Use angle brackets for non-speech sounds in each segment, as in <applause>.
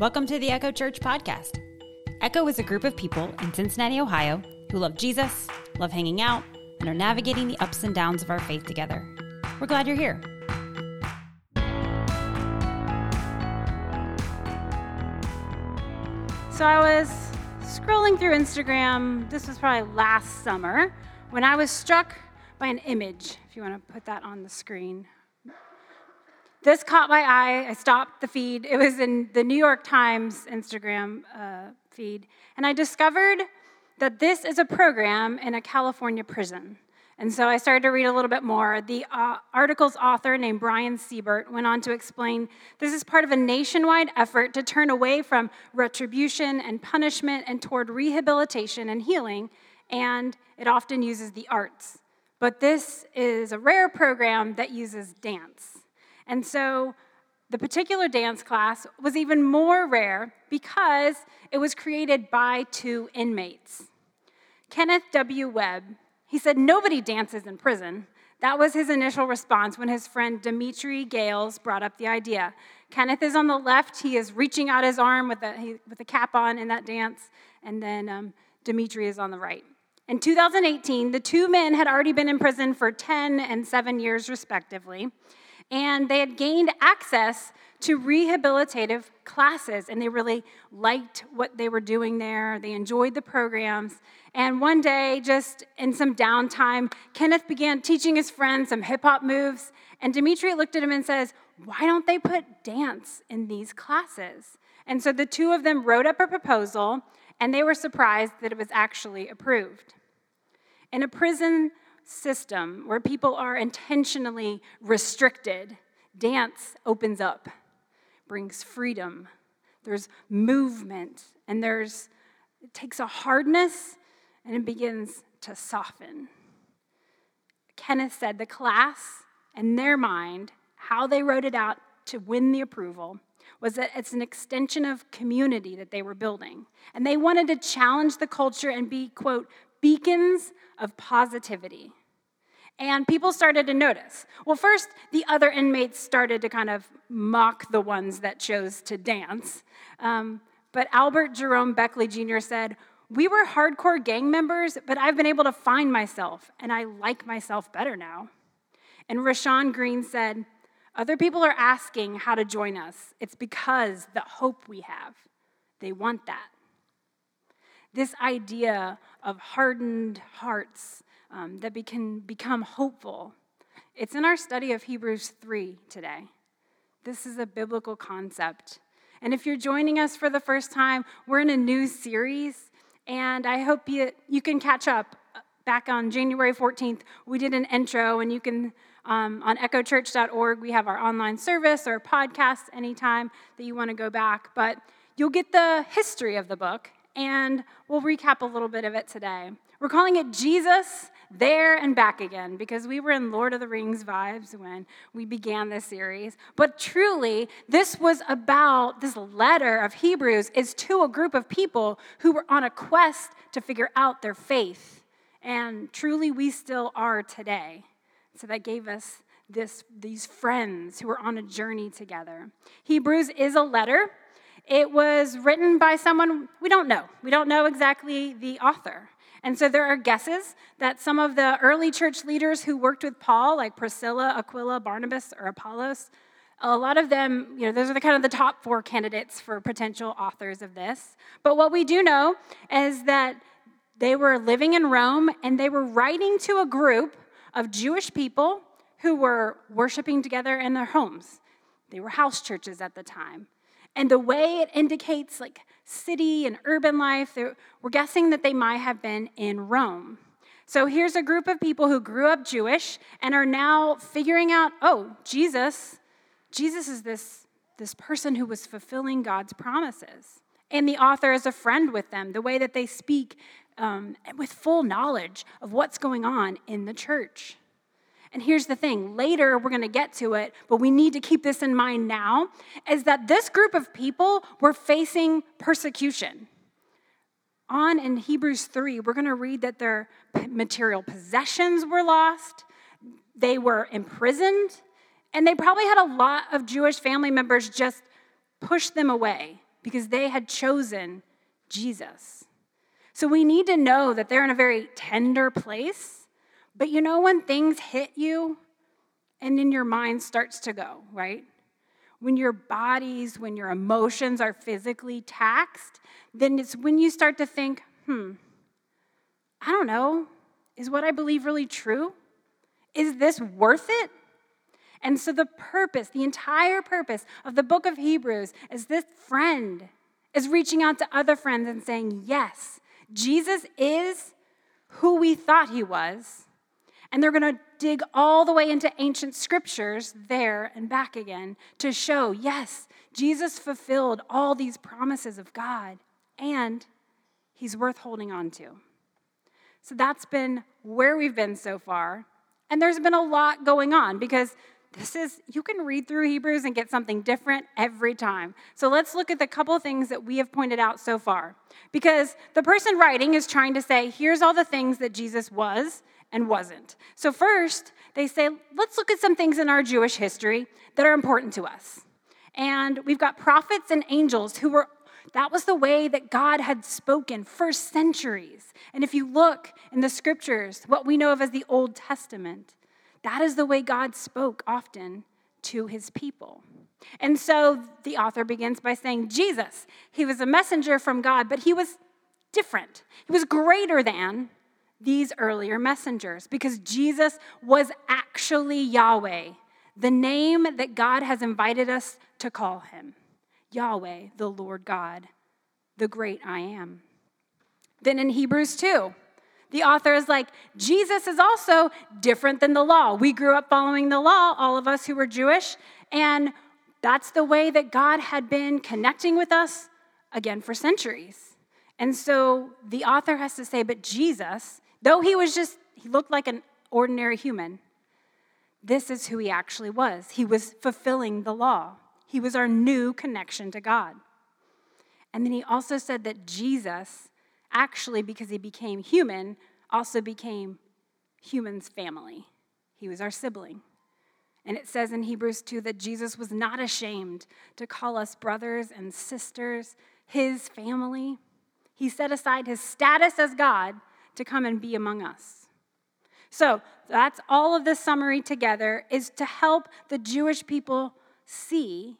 Welcome to the Echo Church podcast. Echo is a group of people in Cincinnati, Ohio, who love Jesus, love hanging out, and are navigating the ups and downs of our faith together. We're glad you're here. So I was scrolling through Instagram, this was probably last summer, when I was struck by an image. If you want to put that on the screen. This caught my eye. I stopped the feed. It was in the New York Times Instagram uh, feed. And I discovered that this is a program in a California prison. And so I started to read a little bit more. The uh, article's author, named Brian Seibert, went on to explain this is part of a nationwide effort to turn away from retribution and punishment and toward rehabilitation and healing, and it often uses the arts. But this is a rare program that uses dance. And so the particular dance class was even more rare because it was created by two inmates. Kenneth W. Webb, he said, Nobody dances in prison. That was his initial response when his friend Dimitri Gales brought up the idea. Kenneth is on the left. He is reaching out his arm with a, with a cap on in that dance. And then um, Dimitri is on the right. In 2018, the two men had already been in prison for 10 and 7 years, respectively and they had gained access to rehabilitative classes and they really liked what they were doing there. They enjoyed the programs. And one day, just in some downtime, Kenneth began teaching his friends some hip hop moves. And Dimitri looked at him and says, Why don't they put dance in these classes? And so the two of them wrote up a proposal and they were surprised that it was actually approved. In a prison system where people are intentionally restricted, dance opens up, brings freedom. There's movement, and there's, it takes a hardness and it begins to soften. Kenneth said the class and their mind, how they wrote it out to win the approval, was that it's an extension of community that they were building. And they wanted to challenge the culture and be, quote, beacons of positivity. And people started to notice. Well, first, the other inmates started to kind of mock the ones that chose to dance. Um, but Albert Jerome Beckley Jr. said, We were hardcore gang members, but I've been able to find myself, and I like myself better now. And Rashawn Green said, Other people are asking how to join us. It's because the hope we have. They want that. This idea of hardened hearts um, that we can become hopeful. It's in our study of Hebrews 3 today. This is a biblical concept. And if you're joining us for the first time, we're in a new series, and I hope you, you can catch up. Back on January 14th, we did an intro, and you can, um, on echochurch.org, we have our online service or podcast anytime that you want to go back. But you'll get the history of the book, and we'll recap a little bit of it today. We're calling it Jesus there and back again because we were in Lord of the Rings vibes when we began this series. But truly, this was about this letter of Hebrews is to a group of people who were on a quest to figure out their faith. And truly, we still are today. So that gave us this, these friends who were on a journey together. Hebrews is a letter it was written by someone we don't know. We don't know exactly the author. And so there are guesses that some of the early church leaders who worked with Paul, like Priscilla, Aquila, Barnabas, or Apollos, a lot of them, you know, those are the kind of the top four candidates for potential authors of this. But what we do know is that they were living in Rome and they were writing to a group of Jewish people who were worshiping together in their homes. They were house churches at the time. And the way it indicates like city and urban life, we're guessing that they might have been in Rome. So here's a group of people who grew up Jewish and are now figuring out, oh, Jesus, Jesus is this, this person who was fulfilling God's promises. And the author is a friend with them, the way that they speak um, with full knowledge of what's going on in the church. And here's the thing later we're going to get to it, but we need to keep this in mind now is that this group of people were facing persecution. On in Hebrews 3, we're going to read that their material possessions were lost, they were imprisoned, and they probably had a lot of Jewish family members just push them away because they had chosen Jesus. So we need to know that they're in a very tender place. But you know when things hit you and then your mind starts to go, right? When your bodies, when your emotions are physically taxed, then it's when you start to think, hmm, I don't know, is what I believe really true? Is this worth it? And so, the purpose, the entire purpose of the book of Hebrews is this friend is reaching out to other friends and saying, Yes, Jesus is who we thought he was. And they're going to dig all the way into ancient scriptures there and back again to show, yes, Jesus fulfilled all these promises of God and he's worth holding on to. So that's been where we've been so far. And there's been a lot going on because this is, you can read through Hebrews and get something different every time. So let's look at the couple things that we have pointed out so far. Because the person writing is trying to say, here's all the things that Jesus was and wasn't. So, first, they say, let's look at some things in our Jewish history that are important to us. And we've got prophets and angels who were, that was the way that God had spoken for centuries. And if you look in the scriptures, what we know of as the Old Testament, that is the way God spoke often to his people. And so the author begins by saying, Jesus, he was a messenger from God, but he was different. He was greater than these earlier messengers because Jesus was actually Yahweh, the name that God has invited us to call him Yahweh, the Lord God, the great I am. Then in Hebrews 2, the author is like, Jesus is also different than the law. We grew up following the law, all of us who were Jewish, and that's the way that God had been connecting with us again for centuries. And so the author has to say, but Jesus, though he was just, he looked like an ordinary human, this is who he actually was. He was fulfilling the law, he was our new connection to God. And then he also said that Jesus actually, because he became human, also became human's family. He was our sibling. And it says in Hebrews 2 that Jesus was not ashamed to call us brothers and sisters, his family. He set aside his status as God to come and be among us. So, that's all of this summary together is to help the Jewish people see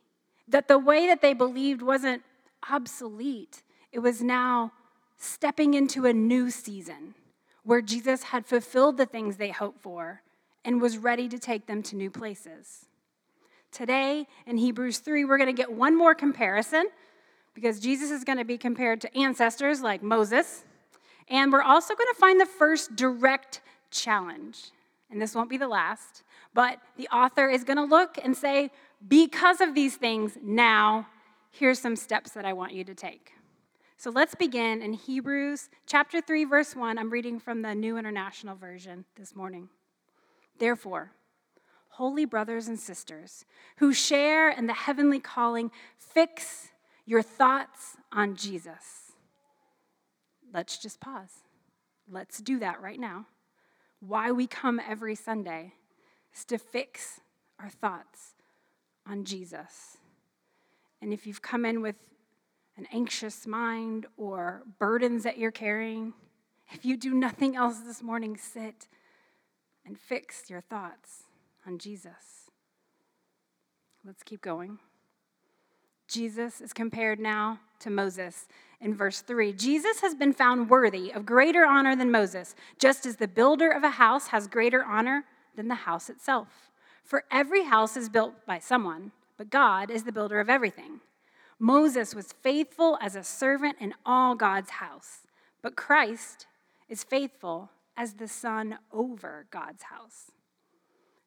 that the way that they believed wasn't obsolete, it was now stepping into a new season where Jesus had fulfilled the things they hoped for and was ready to take them to new places. Today in Hebrews 3, we're going to get one more comparison because Jesus is going to be compared to ancestors like Moses. And we're also going to find the first direct challenge. And this won't be the last, but the author is going to look and say, because of these things, now here's some steps that I want you to take. So let's begin in Hebrews chapter 3, verse 1. I'm reading from the New International Version this morning. Therefore, holy brothers and sisters who share in the heavenly calling, fix your thoughts on Jesus. Let's just pause. Let's do that right now. Why we come every Sunday is to fix our thoughts on Jesus. And if you've come in with an anxious mind or burdens that you're carrying, if you do nothing else this morning, sit and fix your thoughts on Jesus. Let's keep going. Jesus is compared now to Moses in verse 3. Jesus has been found worthy of greater honor than Moses, just as the builder of a house has greater honor than the house itself. For every house is built by someone, but God is the builder of everything. Moses was faithful as a servant in all God's house, but Christ is faithful as the son over God's house.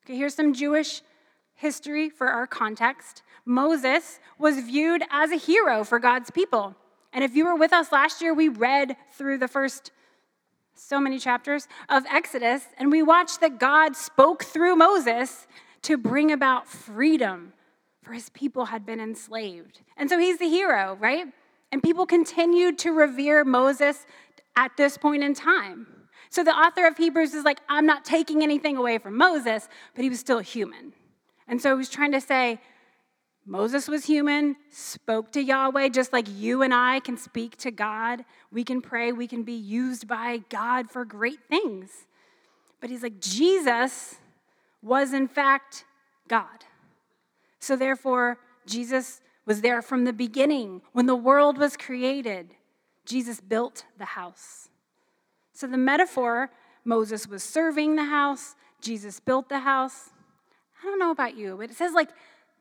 Okay, here's some Jewish history for our context. Moses was viewed as a hero for God's people. And if you were with us last year, we read through the first so many chapters of Exodus, and we watched that God spoke through Moses to bring about freedom for his people had been enslaved. And so he's the hero, right? And people continued to revere Moses at this point in time. So the author of Hebrews is like, I'm not taking anything away from Moses, but he was still human. And so he's trying to say, Moses was human, spoke to Yahweh just like you and I can speak to God. We can pray, we can be used by God for great things. But he's like, Jesus was in fact God. So therefore, Jesus was there from the beginning. When the world was created, Jesus built the house. So the metaphor Moses was serving the house, Jesus built the house. I don't know about you, but it says like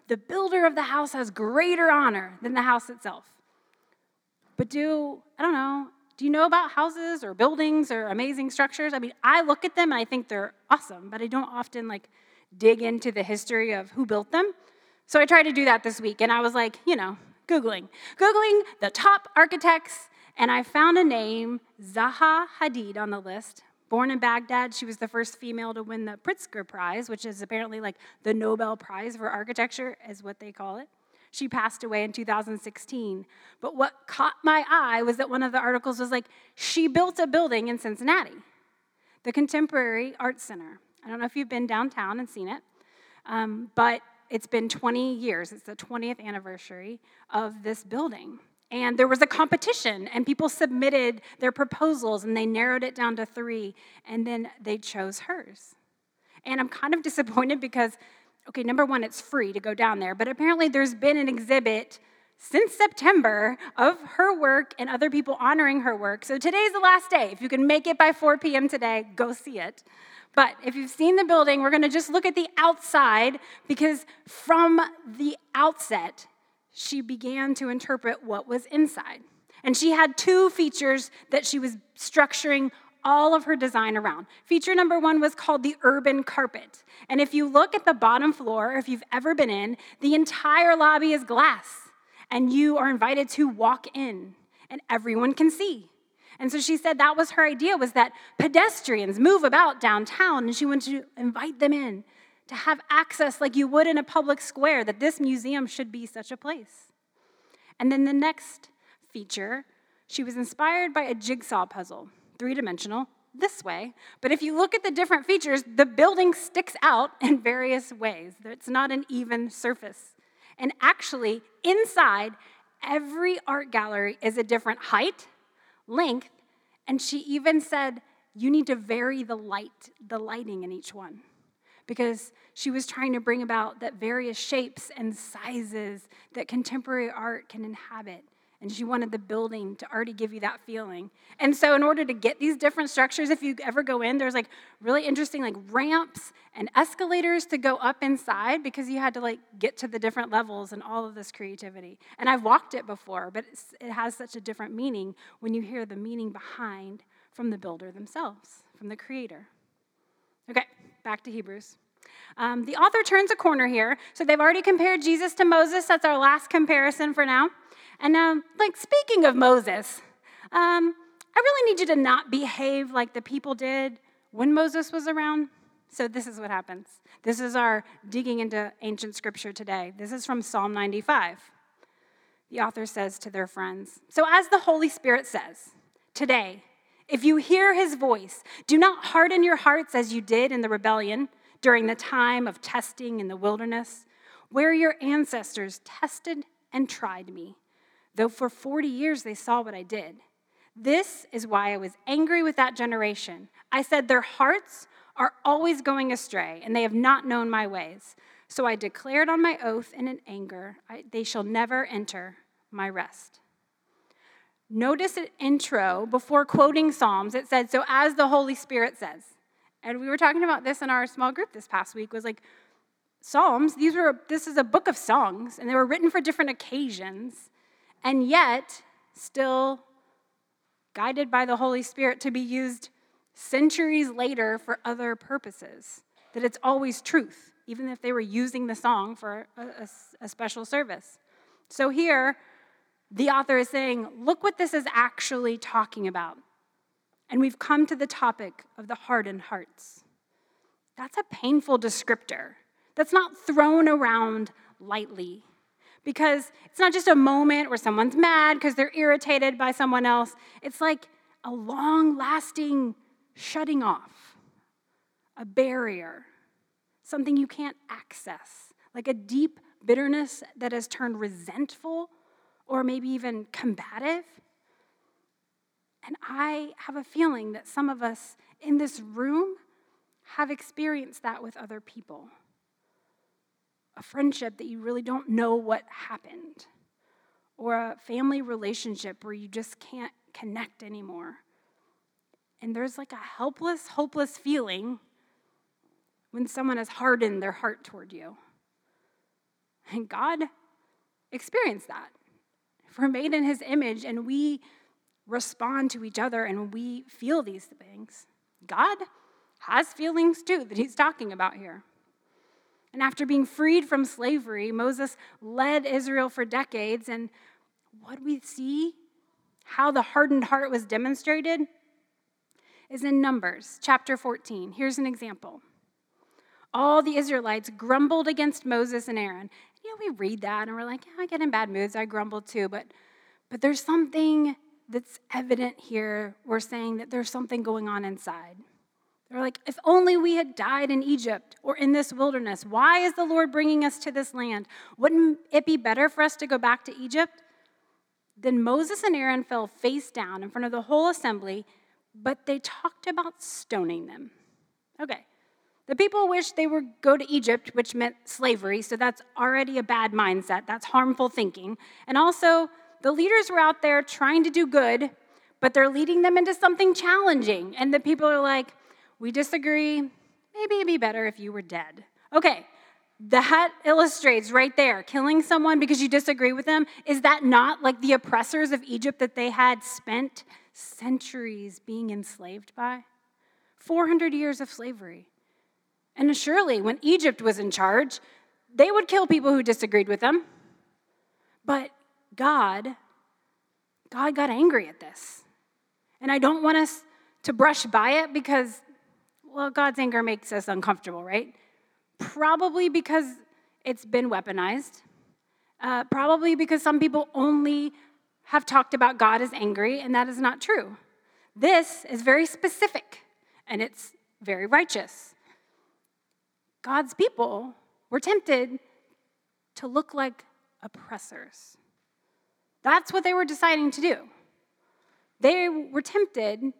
the builder of the house has greater honor than the house itself. But do, I don't know, do you know about houses or buildings or amazing structures? I mean, I look at them and I think they're awesome, but I don't often like dig into the history of who built them. So I tried to do that this week and I was like, you know, Googling, Googling the top architects, and I found a name, Zaha Hadid, on the list. Born in Baghdad, she was the first female to win the Pritzker Prize, which is apparently like the Nobel Prize for architecture, is what they call it. She passed away in 2016. But what caught my eye was that one of the articles was like, she built a building in Cincinnati, the Contemporary Art Center. I don't know if you've been downtown and seen it, um, but it's been 20 years. It's the 20th anniversary of this building. And there was a competition, and people submitted their proposals, and they narrowed it down to three, and then they chose hers. And I'm kind of <laughs> disappointed because, okay, number one, it's free to go down there, but apparently there's been an exhibit since September of her work and other people honoring her work. So today's the last day. If you can make it by 4 p.m. today, go see it. But if you've seen the building, we're to just look at the outside because from the outset, she began to interpret what was inside. And she had two features that she was structuring all of her design around. Feature number one was called the urban carpet. And if you look at the bottom floor, if you've ever been in, the entire lobby is glass. And you are invited to walk in, and everyone can see. And so she said that was her idea was that pedestrians move about downtown and she wanted to invite them in to have access like you would in a public square, that this museum should be such a place. And then the next feature, she was inspired by a jigsaw puzzle, three dimensional, this way. But if you look at the different features, the building sticks out <laughs> in various ways. It's not an even surface. And actually, inside, every art gallery is a different height, length, and she even said, you need to vary the light, the lighting in each one because she was trying to bring about that various shapes and sizes that contemporary art can inhabit. And she wanted the building to already give you that feeling. And so, in order to get these different structures, if you ever go in, there's like really interesting like ramps and escalators to go up inside because you had to like get to the different levels and all of this creativity. And I've walked it before, but it has such a different meaning when you hear the meaning behind from the builder themselves, from the creator. Okay, back to Hebrews. Um, the author turns a corner here. So they've already compared Jesus to Moses. That's our last comparison for now. And now, like, speaking of Moses, um, I really need you to not behave like the people did when Moses was around. So this is what happens. This is our digging into ancient scripture today. This is from Psalm 95. The author says to their friends So, as the Holy Spirit says, today, if you hear his voice, do not harden your hearts as you did in the rebellion during the time of testing in the wilderness, where your ancestors tested and tried me, though for 40 years they saw what I did. This is why I was angry with that generation. I said, Their hearts are always going astray, and they have not known my ways. So I declared on my oath and in anger, they shall never enter my rest. Notice an intro before quoting Psalms. It said, So as the Holy Spirit says. And we were talking about this in our small group this past week, was like Psalms, these were this is a book of songs, and they were written for different occasions, and yet still guided by the Holy Spirit to be used centuries later for other purposes. That it's always truth, even if they were using the song for a, a, a special service. So here, the author is saying, look what this is actually talking about. And we've come to the topic of the hardened hearts. That's a painful descriptor. That's not thrown around lightly. Because it's not just a moment where someone's mad because they're irritated by someone else. It's like a long lasting shutting off, a barrier, something you can't access, like a deep bitterness that has turned resentful or maybe even combative. And I have a feeling that some of us in this room have experienced that with other people. A friendship that you really don't know what happened, or a family relationship where you just can't connect anymore. And there's like a helpless, hopeless feeling when someone has hardened their heart toward you. And God experienced that. We're made in his image and we respond to each other and we feel these things, God has feelings too that he's talking about here. And after being freed from slavery, Moses led Israel for decades. And what we see, how the hardened heart was demonstrated, is in Numbers chapter 14. Here's an example. All the Israelites grumbled against Moses and Aaron. You know, we read that and we're like, yeah, I get in bad moods. I grumble too. But, but there's something that's evident here. We're saying that there's something going on inside. They're like, if only we had died in Egypt or in this wilderness. Why is the Lord bringing us to this land? Wouldn't it be better for us to go back to Egypt? Then Moses and Aaron fell face down in front of the whole assembly but they talked about stoning them. Okay. The people wished they would go to Egypt, which meant slavery, so that's already a bad mindset. That's harmful thinking. And also, the leaders were out there trying to do good, but they're leading them into something challenging. And the people are like, we disagree. Maybe it'd be better if you were dead. Okay, that illustrates right there killing someone because you disagree with them. Is that not like the oppressors of Egypt that they had spent centuries being enslaved by? 400 years of slavery. And surely, when Egypt was in charge, they would kill people who disagreed with them. But God, God got angry at this. And I don't want us to brush by it because, well, God's anger makes us uncomfortable, right? Probably because it's been weaponized. Uh, probably because some people only have talked about God as angry, and that is not true. This is very specific and it's very righteous. God's people were tempted to look like oppressors. That's what they were deciding to do. They were tempted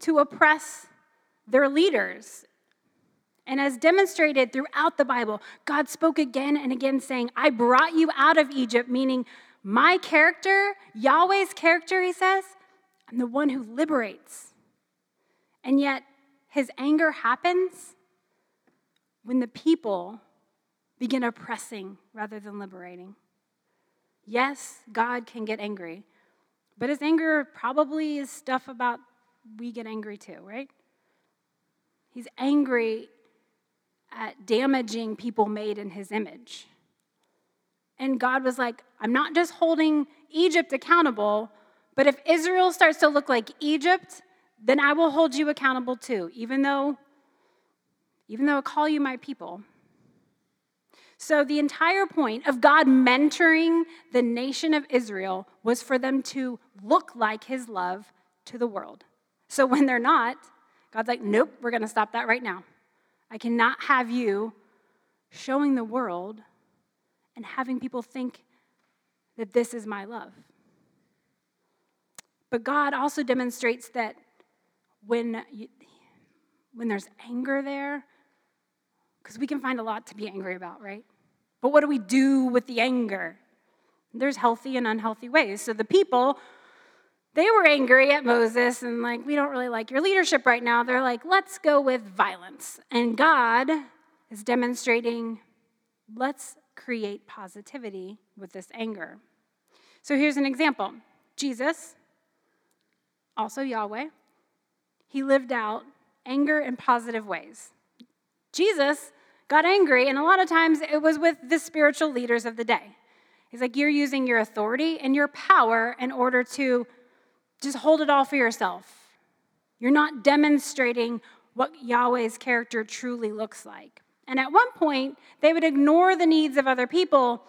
to oppress their leaders. And as demonstrated throughout the Bible, God spoke again and again saying, I brought you out of Egypt, meaning my character, Yahweh's character, he says, I'm the one who liberates. And yet, his anger happens when the people begin oppressing rather than liberating. Yes, God can get angry, but his anger probably is stuff about we get angry too, right? He's angry at damaging people made in his image. And God was like, I'm not just holding Egypt accountable, but if Israel starts to look like Egypt, then I will hold you accountable too, even though even though I call you my people. So the entire point of God mentoring the nation of Israel was for them to look like his love to the world. So when they're not, God's like, "Nope, we're going to stop that right now. I cannot have you showing the world and having people think that this is my love. But God also demonstrates that when, you, when there's anger there, because we can find a lot to be angry about, right? But what do we do with the anger? There's healthy and unhealthy ways. So the people, they were angry at Moses and like, we don't really like your leadership right now. They're like, let's go with violence. And God is demonstrating, let's create positivity with this anger. So here's an example Jesus, also Yahweh, he lived out anger in positive ways. Jesus got angry, and a lot of times it was with the spiritual leaders of the day. He's like, You're using your authority and your power in order to just hold it all for yourself. You're not demonstrating what Yahweh's character truly looks like. And at one point, they would ignore the needs of other people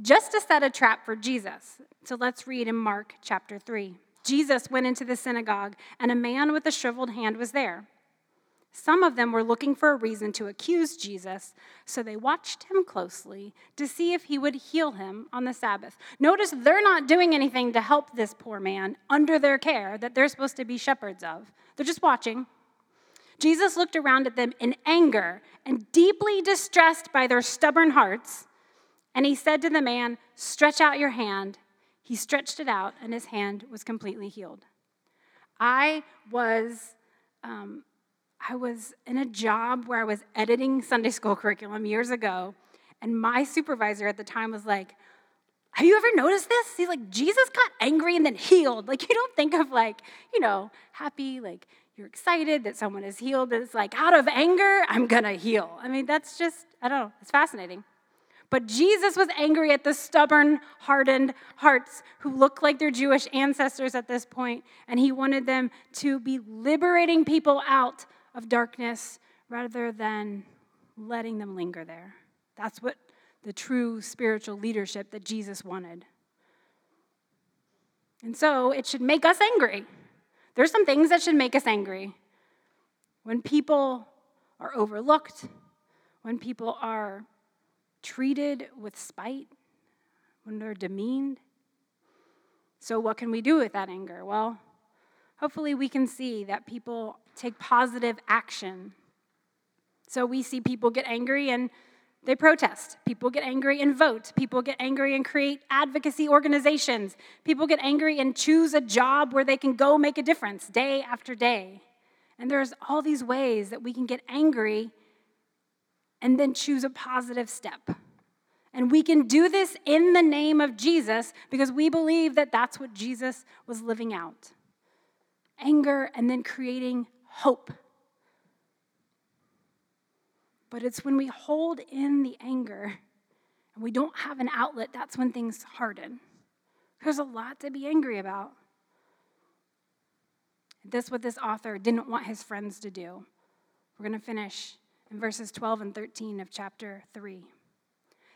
just to set a trap for Jesus. So let's read in Mark chapter 3. Jesus went into the synagogue, and a man with a shriveled hand was there. Some of them were looking for a reason to accuse Jesus, so they watched him closely to see if he would heal him on the Sabbath. Notice they're not doing anything to help this poor man under their care that they're supposed to be shepherds of. They're just watching. Jesus looked around at them in anger and deeply distressed by their stubborn hearts, and he said to the man, Stretch out your hand. He stretched it out, and his hand was completely healed. I was. Um, I was in a job where I was editing Sunday school curriculum years ago, and my supervisor at the time was like, Have you ever noticed this? He's like, Jesus got angry and then healed. <laughs> Like, you don't think of, like, you know, happy, like, you're excited that someone is healed, it's like, out of anger, I'm gonna heal. I mean, that's just, I don't know, it's fascinating. But Jesus was angry at the stubborn, hardened hearts who look like their Jewish ancestors at this point, and he wanted them to be liberating people out of darkness rather than letting them linger there. That's what the true spiritual leadership that Jesus wanted. And so it should make us angry. There's some things that should make us angry. When people are overlooked, when people are treated with spite, when they're demeaned. So, what can we do with that anger? Well, hopefully, we can see that people take positive action. So we see people get angry and they protest. People get angry and vote. People get angry and create advocacy organizations. People get angry and choose a job where they can go make a difference day after day. And there's all these ways that we can get angry and then choose a positive step. And we can do this in the name of Jesus because we believe that that's what Jesus was living out anger and then creating hope. But it's when we hold in the anger and we don't have an outlet, that's when things harden. There's a lot to be angry about. That's what this author didn't want his friends to do. We're going to finish in verses 12 and 13 of chapter 3.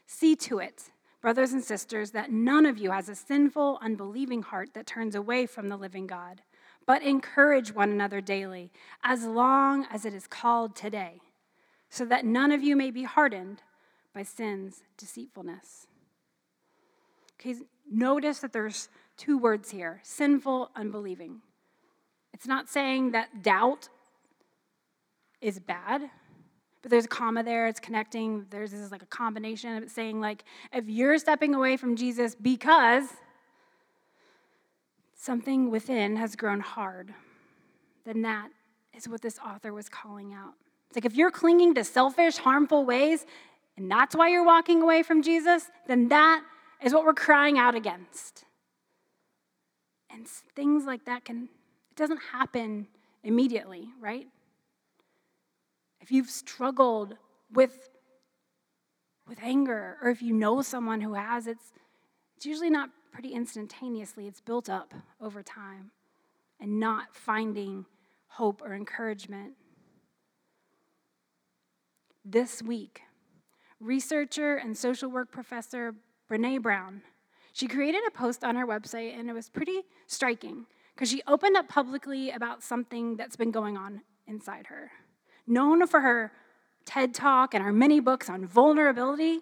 See to it, brothers and sisters, that none of you has a sinful, unbelieving heart that turns away from the living God but encourage one another daily, as long as it is called today, so that none of you may be hardened by sin's deceitfulness. Okay, notice that there's two words here sinful, unbelieving. It's not saying that doubt is bad, but there's a comma there, it's connecting. There's this is like a combination of saying, like, if you're stepping away from Jesus because something within has grown hard, then that is what this author was calling out. It's like if you're clinging to selfish, harmful ways, and that's why you're walking away from Jesus, then that is what we're crying out against. And things like that can, it doesn't happen immediately, right? If you've struggled with, with anger, or if you know someone who has, it's, it's usually not pretty instantaneously. It's built up over time and not finding hope or encouragement. This week, researcher and social work professor Brene Brown, she created a post on her website and it was pretty striking because she opened up publicly about something that's been going on inside her. Known for her TED Talk and her many books on vulnerability,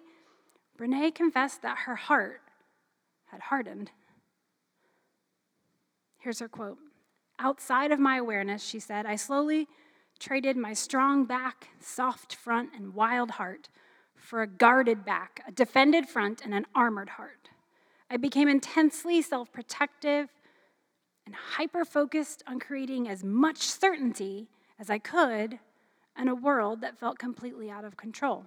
Brene confessed that her heart had hardened. Here's her quote Outside of my awareness, she said, I slowly traded my strong back, soft front, and wild heart for a guarded back, a defended front, and an armored heart. I became intensely self protective and hyper focused on creating as much certainty as I could in a world that felt completely out of control.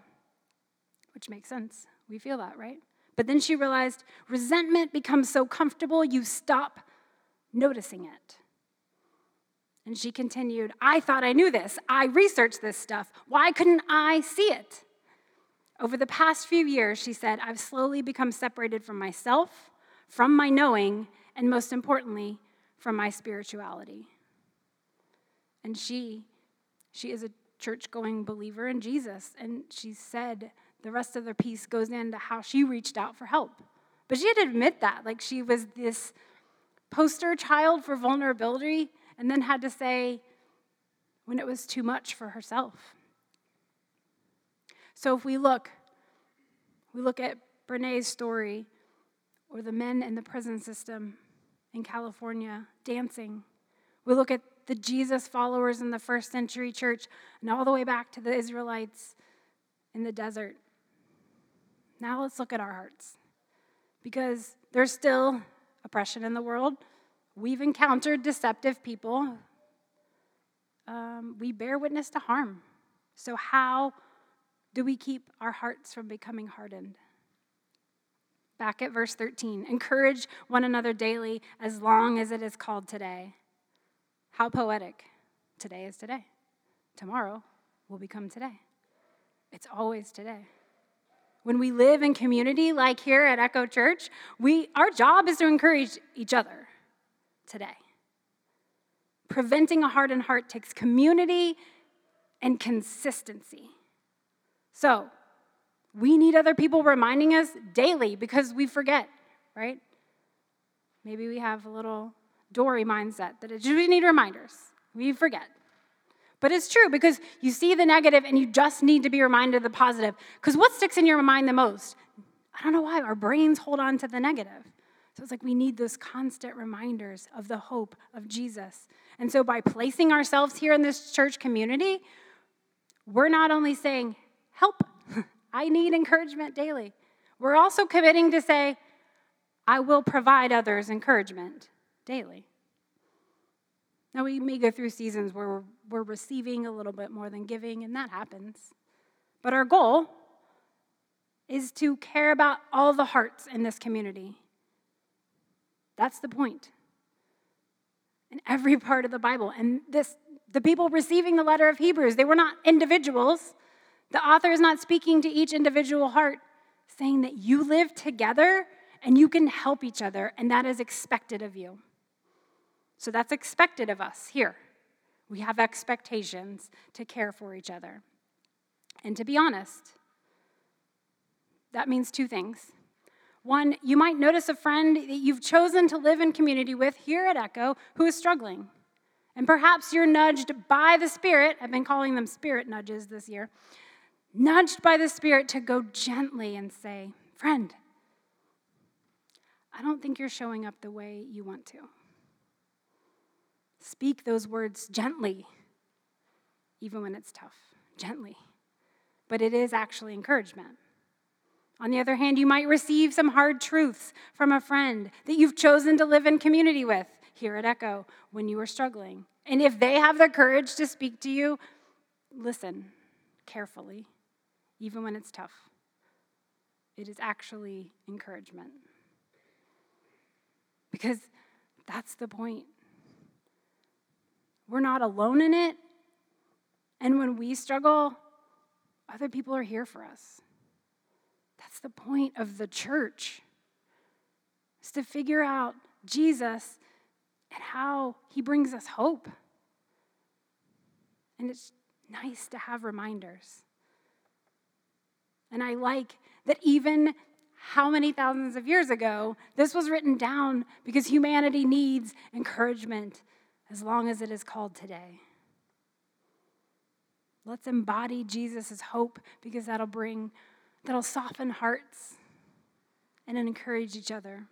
Which makes sense. We feel that, right? But then she realized resentment becomes so comfortable, you stop noticing it. And she continued, I thought I knew this. I researched this stuff. Why couldn't I see it? Over the past few years, she said, I've slowly become separated from myself, from my knowing, and most importantly, from my spirituality. And she, she is a church going believer in Jesus. And she said, the rest of the piece goes into how she reached out for help. But she had to admit that. Like she was this poster child for vulnerability and then had to say, when it was too much for herself. So if we look, we look at Brene's story or the men in the prison system in California dancing. We look at the Jesus followers in the first century church and all the way back to the Israelites in the desert. Now let's look at our hearts because there's still oppression in the world. We've encountered deceptive people. Um, we bear witness to harm. So, how do we keep our hearts from becoming hardened? Back at verse 13 encourage one another daily as long as it is called today. How poetic. Today is today. Tomorrow will become today. It's always today. When we live in community like here at Echo Church, we, our job is to encourage each other today. Preventing a hardened heart takes community and consistency. So, we need other people reminding us daily because we forget, right? Maybe we have a little Dory mindset that we need reminders. We forget. But it's true because you see the negative and you just need to be reminded of the positive. Because what sticks in your mind the most? I don't know why. Our brains hold on to the negative. So it's like we need those constant reminders of the hope of Jesus. And so by placing ourselves here in this church community, we're not only saying, help, <laughs> I need encouragement daily. We're also committing to say, I will provide others encouragement daily. Now, we may go through seasons where we're, we're receiving a little bit more than giving, and that happens. But our goal is to care about all the hearts in this community. That's the point. In every part of the Bible. And this the people receiving the letter of Hebrews, they were not individuals. The author is not speaking to each individual heart, saying that you live together and you can help each other, and that is expected of you. So that's expected of us here. We have expectations to care for each other. And to be honest, that means two things. One, you might notice a friend that you've chosen to live in community with here at Echo who is struggling. And perhaps you're nudged by the Spirit, I've been calling them spirit nudges this year, nudged by the Spirit to go gently and say, Friend, I don't think you're showing up the way you want to. Speak those words gently, even when it's tough, gently. But it is actually encouragement. On the other hand, you might receive some hard truths from a friend that you've chosen to live in community with here at Echo when you are struggling. And if they have the courage to speak to you, listen carefully, even when it's tough. It is actually encouragement. Because that's the point. We're not alone in it. And when we struggle, other people are here for us. That's the point of the church. Is to figure out Jesus and how he brings us hope. And it's nice to have reminders. And I like that even how many thousands of years ago, this was written down because humanity needs encouragement as long as it is called today. Let's embody Jesus' hope because that'll bring, that'll soften hearts and encourage each other.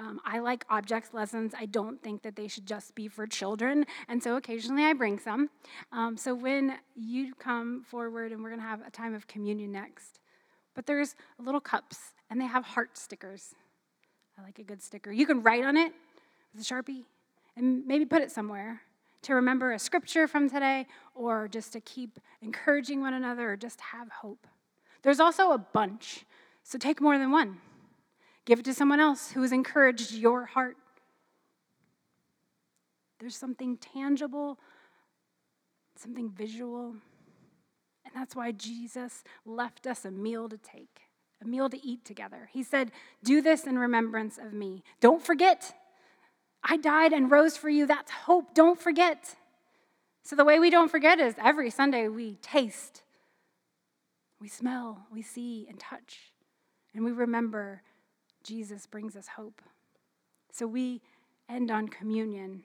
Um, I like objects lessons. I don't think that they should just be for children. And so occasionally I bring some. Um, so when you come forward, and we're going to have a time of communion next, but there's little cups and they have heart stickers. I like a good sticker. You can write on it with a Sharpie and maybe put it somewhere to remember a scripture from today or just to keep encouraging one another or just have hope. There's also a bunch, so take more than one. Give it to someone else who has encouraged your heart. There's something tangible, something visual. And that's why Jesus left us a meal to take, a meal to eat together. He said, Do this in remembrance of me. Don't forget, I died and rose for you. That's hope. Don't forget. So, the way we don't forget is every Sunday we taste, we smell, we see, and touch, and we remember Jesus brings us hope. So we end on communion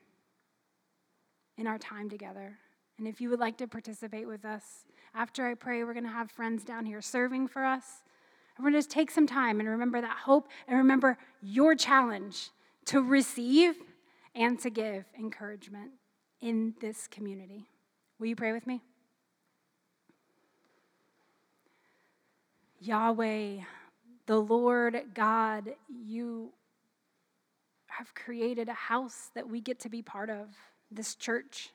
in our time together. And if you would like to participate with us, after I pray, we're going to have friends down here serving for us. And we're going to just take some time and remember that hope and remember your challenge to receive and to give encouragement in this community. Will you pray with me? Yahweh, the Lord God, you have created a house that we get to be part of, this church.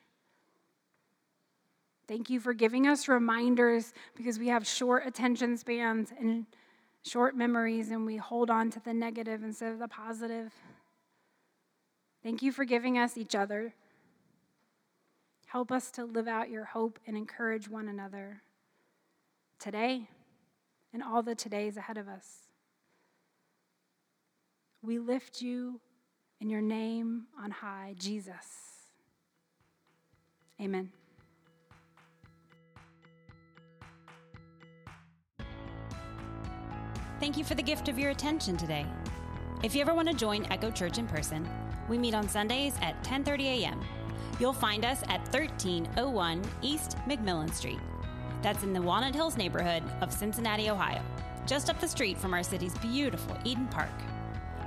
Thank you for giving us reminders because we have short attention spans and short memories, and we hold on to the negative instead of the positive. Thank you for giving us each other. Help us to live out your hope and encourage one another today and all the todays ahead of us. We lift you in your name on high, Jesus. Amen. Thank you for the gift of your attention today. If you ever want to join Echo Church in person, we meet on Sundays at 10:30 a.m. You'll find us at 1301 East McMillan Street. That's in the Walnut Hills neighborhood of Cincinnati, Ohio, just up the street from our city's beautiful Eden Park.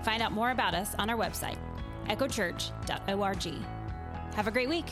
Find out more about us on our website, echochurch.org. Have a great week.